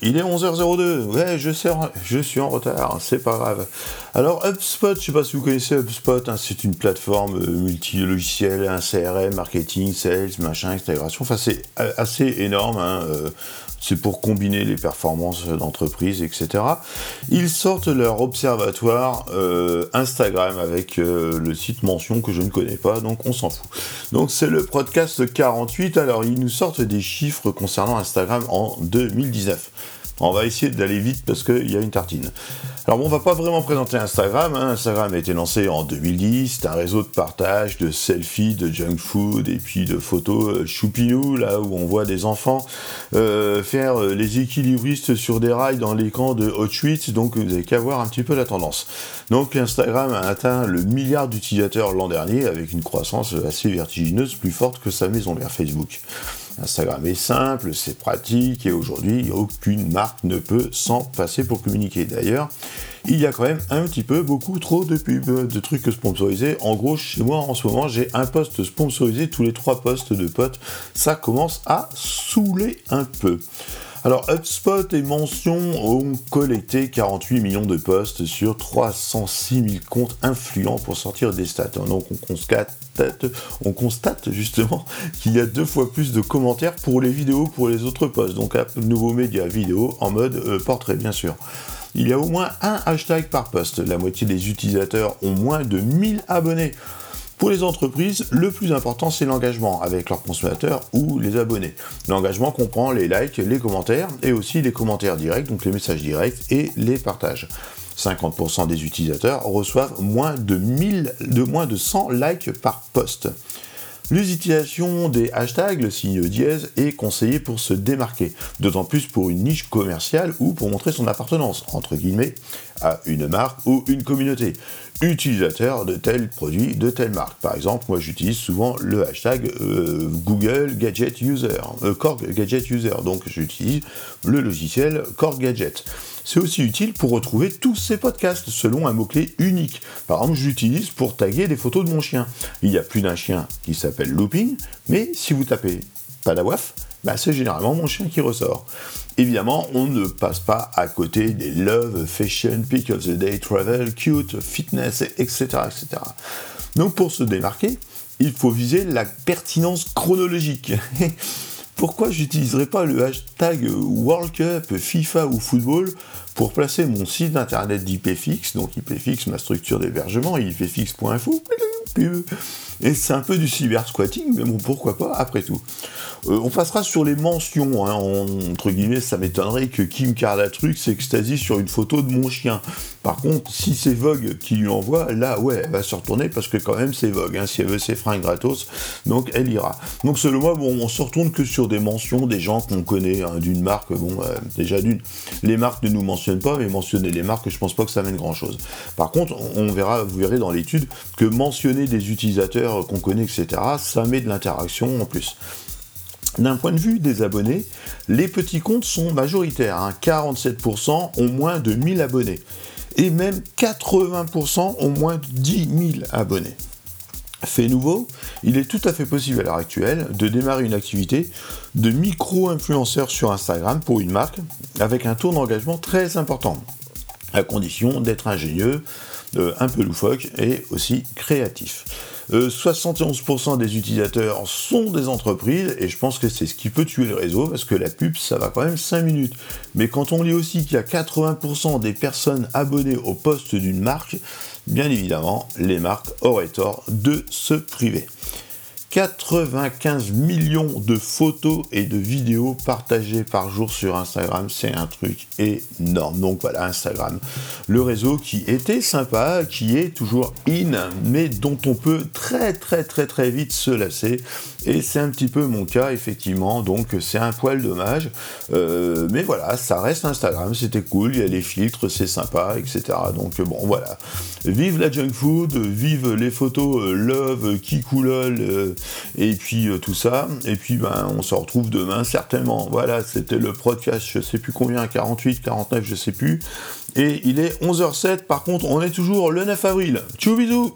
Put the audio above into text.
Il est 11h02. Ouais, je, je suis en retard, c'est pas grave. Alors, HubSpot, je sais pas si vous connaissez HubSpot, hein, c'est une plateforme euh, multi-logiciel, un CRM, marketing, sales, machin, intégration. Enfin, c'est euh, assez énorme. Hein, euh, c'est pour combiner les performances d'entreprise, etc. Ils sortent leur observatoire Instagram avec le site mention que je ne connais pas, donc on s'en fout. Donc c'est le podcast 48, alors ils nous sortent des chiffres concernant Instagram en 2019. On va essayer d'aller vite parce qu'il y a une tartine. Alors bon, on va pas vraiment présenter Instagram. Hein. Instagram a été lancé en 2010. C'est un réseau de partage de selfies, de junk food et puis de photos euh, choupinou, là où on voit des enfants euh, faire euh, les équilibristes sur des rails dans les camps de Auschwitz. Donc vous avez qu'à voir un petit peu la tendance. Donc Instagram a atteint le milliard d'utilisateurs l'an dernier avec une croissance assez vertigineuse, plus forte que sa maison mère Facebook. Instagram est simple, c'est pratique et aujourd'hui aucune marque ne peut s'en passer pour communiquer. D'ailleurs, il y a quand même un petit peu beaucoup trop de pubs, de trucs sponsorisés. En gros, chez moi en ce moment, j'ai un poste sponsorisé tous les trois postes de potes. Ça commence à saouler un peu. Alors, HubSpot et Mention ont collecté 48 millions de posts sur 306 000 comptes influents pour sortir des stats. Donc, on constate, on constate justement qu'il y a deux fois plus de commentaires pour les vidéos pour les autres posts. Donc, nouveau média vidéo en mode euh, portrait, bien sûr. Il y a au moins un hashtag par post. La moitié des utilisateurs ont moins de 1000 abonnés. Pour les entreprises, le plus important, c'est l'engagement avec leurs consommateurs ou les abonnés. L'engagement comprend les likes, les commentaires et aussi les commentaires directs, donc les messages directs et les partages. 50% des utilisateurs reçoivent moins de, 1000, de moins de 100 likes par post. L'utilisation des hashtags, le signe dièse, est conseillé pour se démarquer, d'autant plus pour une niche commerciale ou pour montrer son appartenance, entre guillemets, à une marque ou une communauté. Utilisateur de tel produit, de telle marque. Par exemple, moi j'utilise souvent le hashtag euh, Google Gadget User, euh, Gadget donc j'utilise le logiciel Core Gadget. C'est aussi utile pour retrouver tous ces podcasts selon un mot-clé unique. Par exemple, j'utilise pour taguer des photos de mon chien. Il y a plus d'un chien qui s'appelle Looping, mais si vous tapez Padawaf, bah, c'est généralement mon chien qui ressort. Évidemment, on ne passe pas à côté des love, fashion, pick of the day, travel, cute, fitness, etc., etc. Donc pour se démarquer, il faut viser la pertinence chronologique. pourquoi j'utiliserai pas le hashtag World Cup, FIFA ou football pour placer mon site internet d'IPFix, donc IPFix, ma structure d'hébergement, ipfix.info, et c'est un peu du cyber squatting, mais bon, pourquoi pas, après tout. Euh, on passera sur les mentions, hein, entre guillemets, ça m'étonnerait que Kim Kardashian s'extasie sur une photo de mon chien. Par contre, si c'est Vogue qui lui envoie, là, ouais, elle va se retourner parce que quand même c'est Vogue, hein, si elle veut ses fringues gratos, donc elle ira. Donc selon moi, bon, on se retourne que sur des mentions des gens qu'on connaît, hein, d'une marque, bon, euh, déjà d'une, les marques ne nous mentionnent pas, mais mentionner les marques, je pense pas que ça mène grand chose. Par contre, on verra, vous verrez dans l'étude que mentionner des utilisateurs qu'on connaît, etc., ça met de l'interaction en plus. D'un point de vue des abonnés, les petits comptes sont majoritaires. 47% hein. ont moins de 1000 abonnés. Et même 80% ont moins de 10 000 abonnés. Fait nouveau, il est tout à fait possible à l'heure actuelle de démarrer une activité de micro-influenceur sur Instagram pour une marque avec un taux d'engagement très important, à condition d'être ingénieux, euh, un peu loufoque et aussi créatif. 71% euh, des utilisateurs sont des entreprises, et je pense que c'est ce qui peut tuer le réseau, parce que la pub, ça va quand même 5 minutes. Mais quand on lit aussi qu'il y a 80% des personnes abonnées au poste d'une marque, bien évidemment, les marques auraient tort de se priver. 95 millions de photos et de vidéos partagées par jour sur Instagram, c'est un truc énorme. Donc voilà, Instagram, le réseau qui était sympa, qui est toujours in, mais dont on peut très très très très vite se lasser. Et c'est un petit peu mon cas, effectivement, donc c'est un poil dommage. Euh, mais voilà, ça reste Instagram, c'était cool, il y a les filtres, c'est sympa, etc. Donc bon, voilà. Vive la junk food, vive les photos euh, love, kikoulol, euh, et puis tout ça. Et puis ben, on se retrouve demain, certainement. Voilà, c'était le podcast, je sais plus combien, 48, 49, je sais plus. Et il est 11h07, par contre, on est toujours le 9 avril. Tchou bisous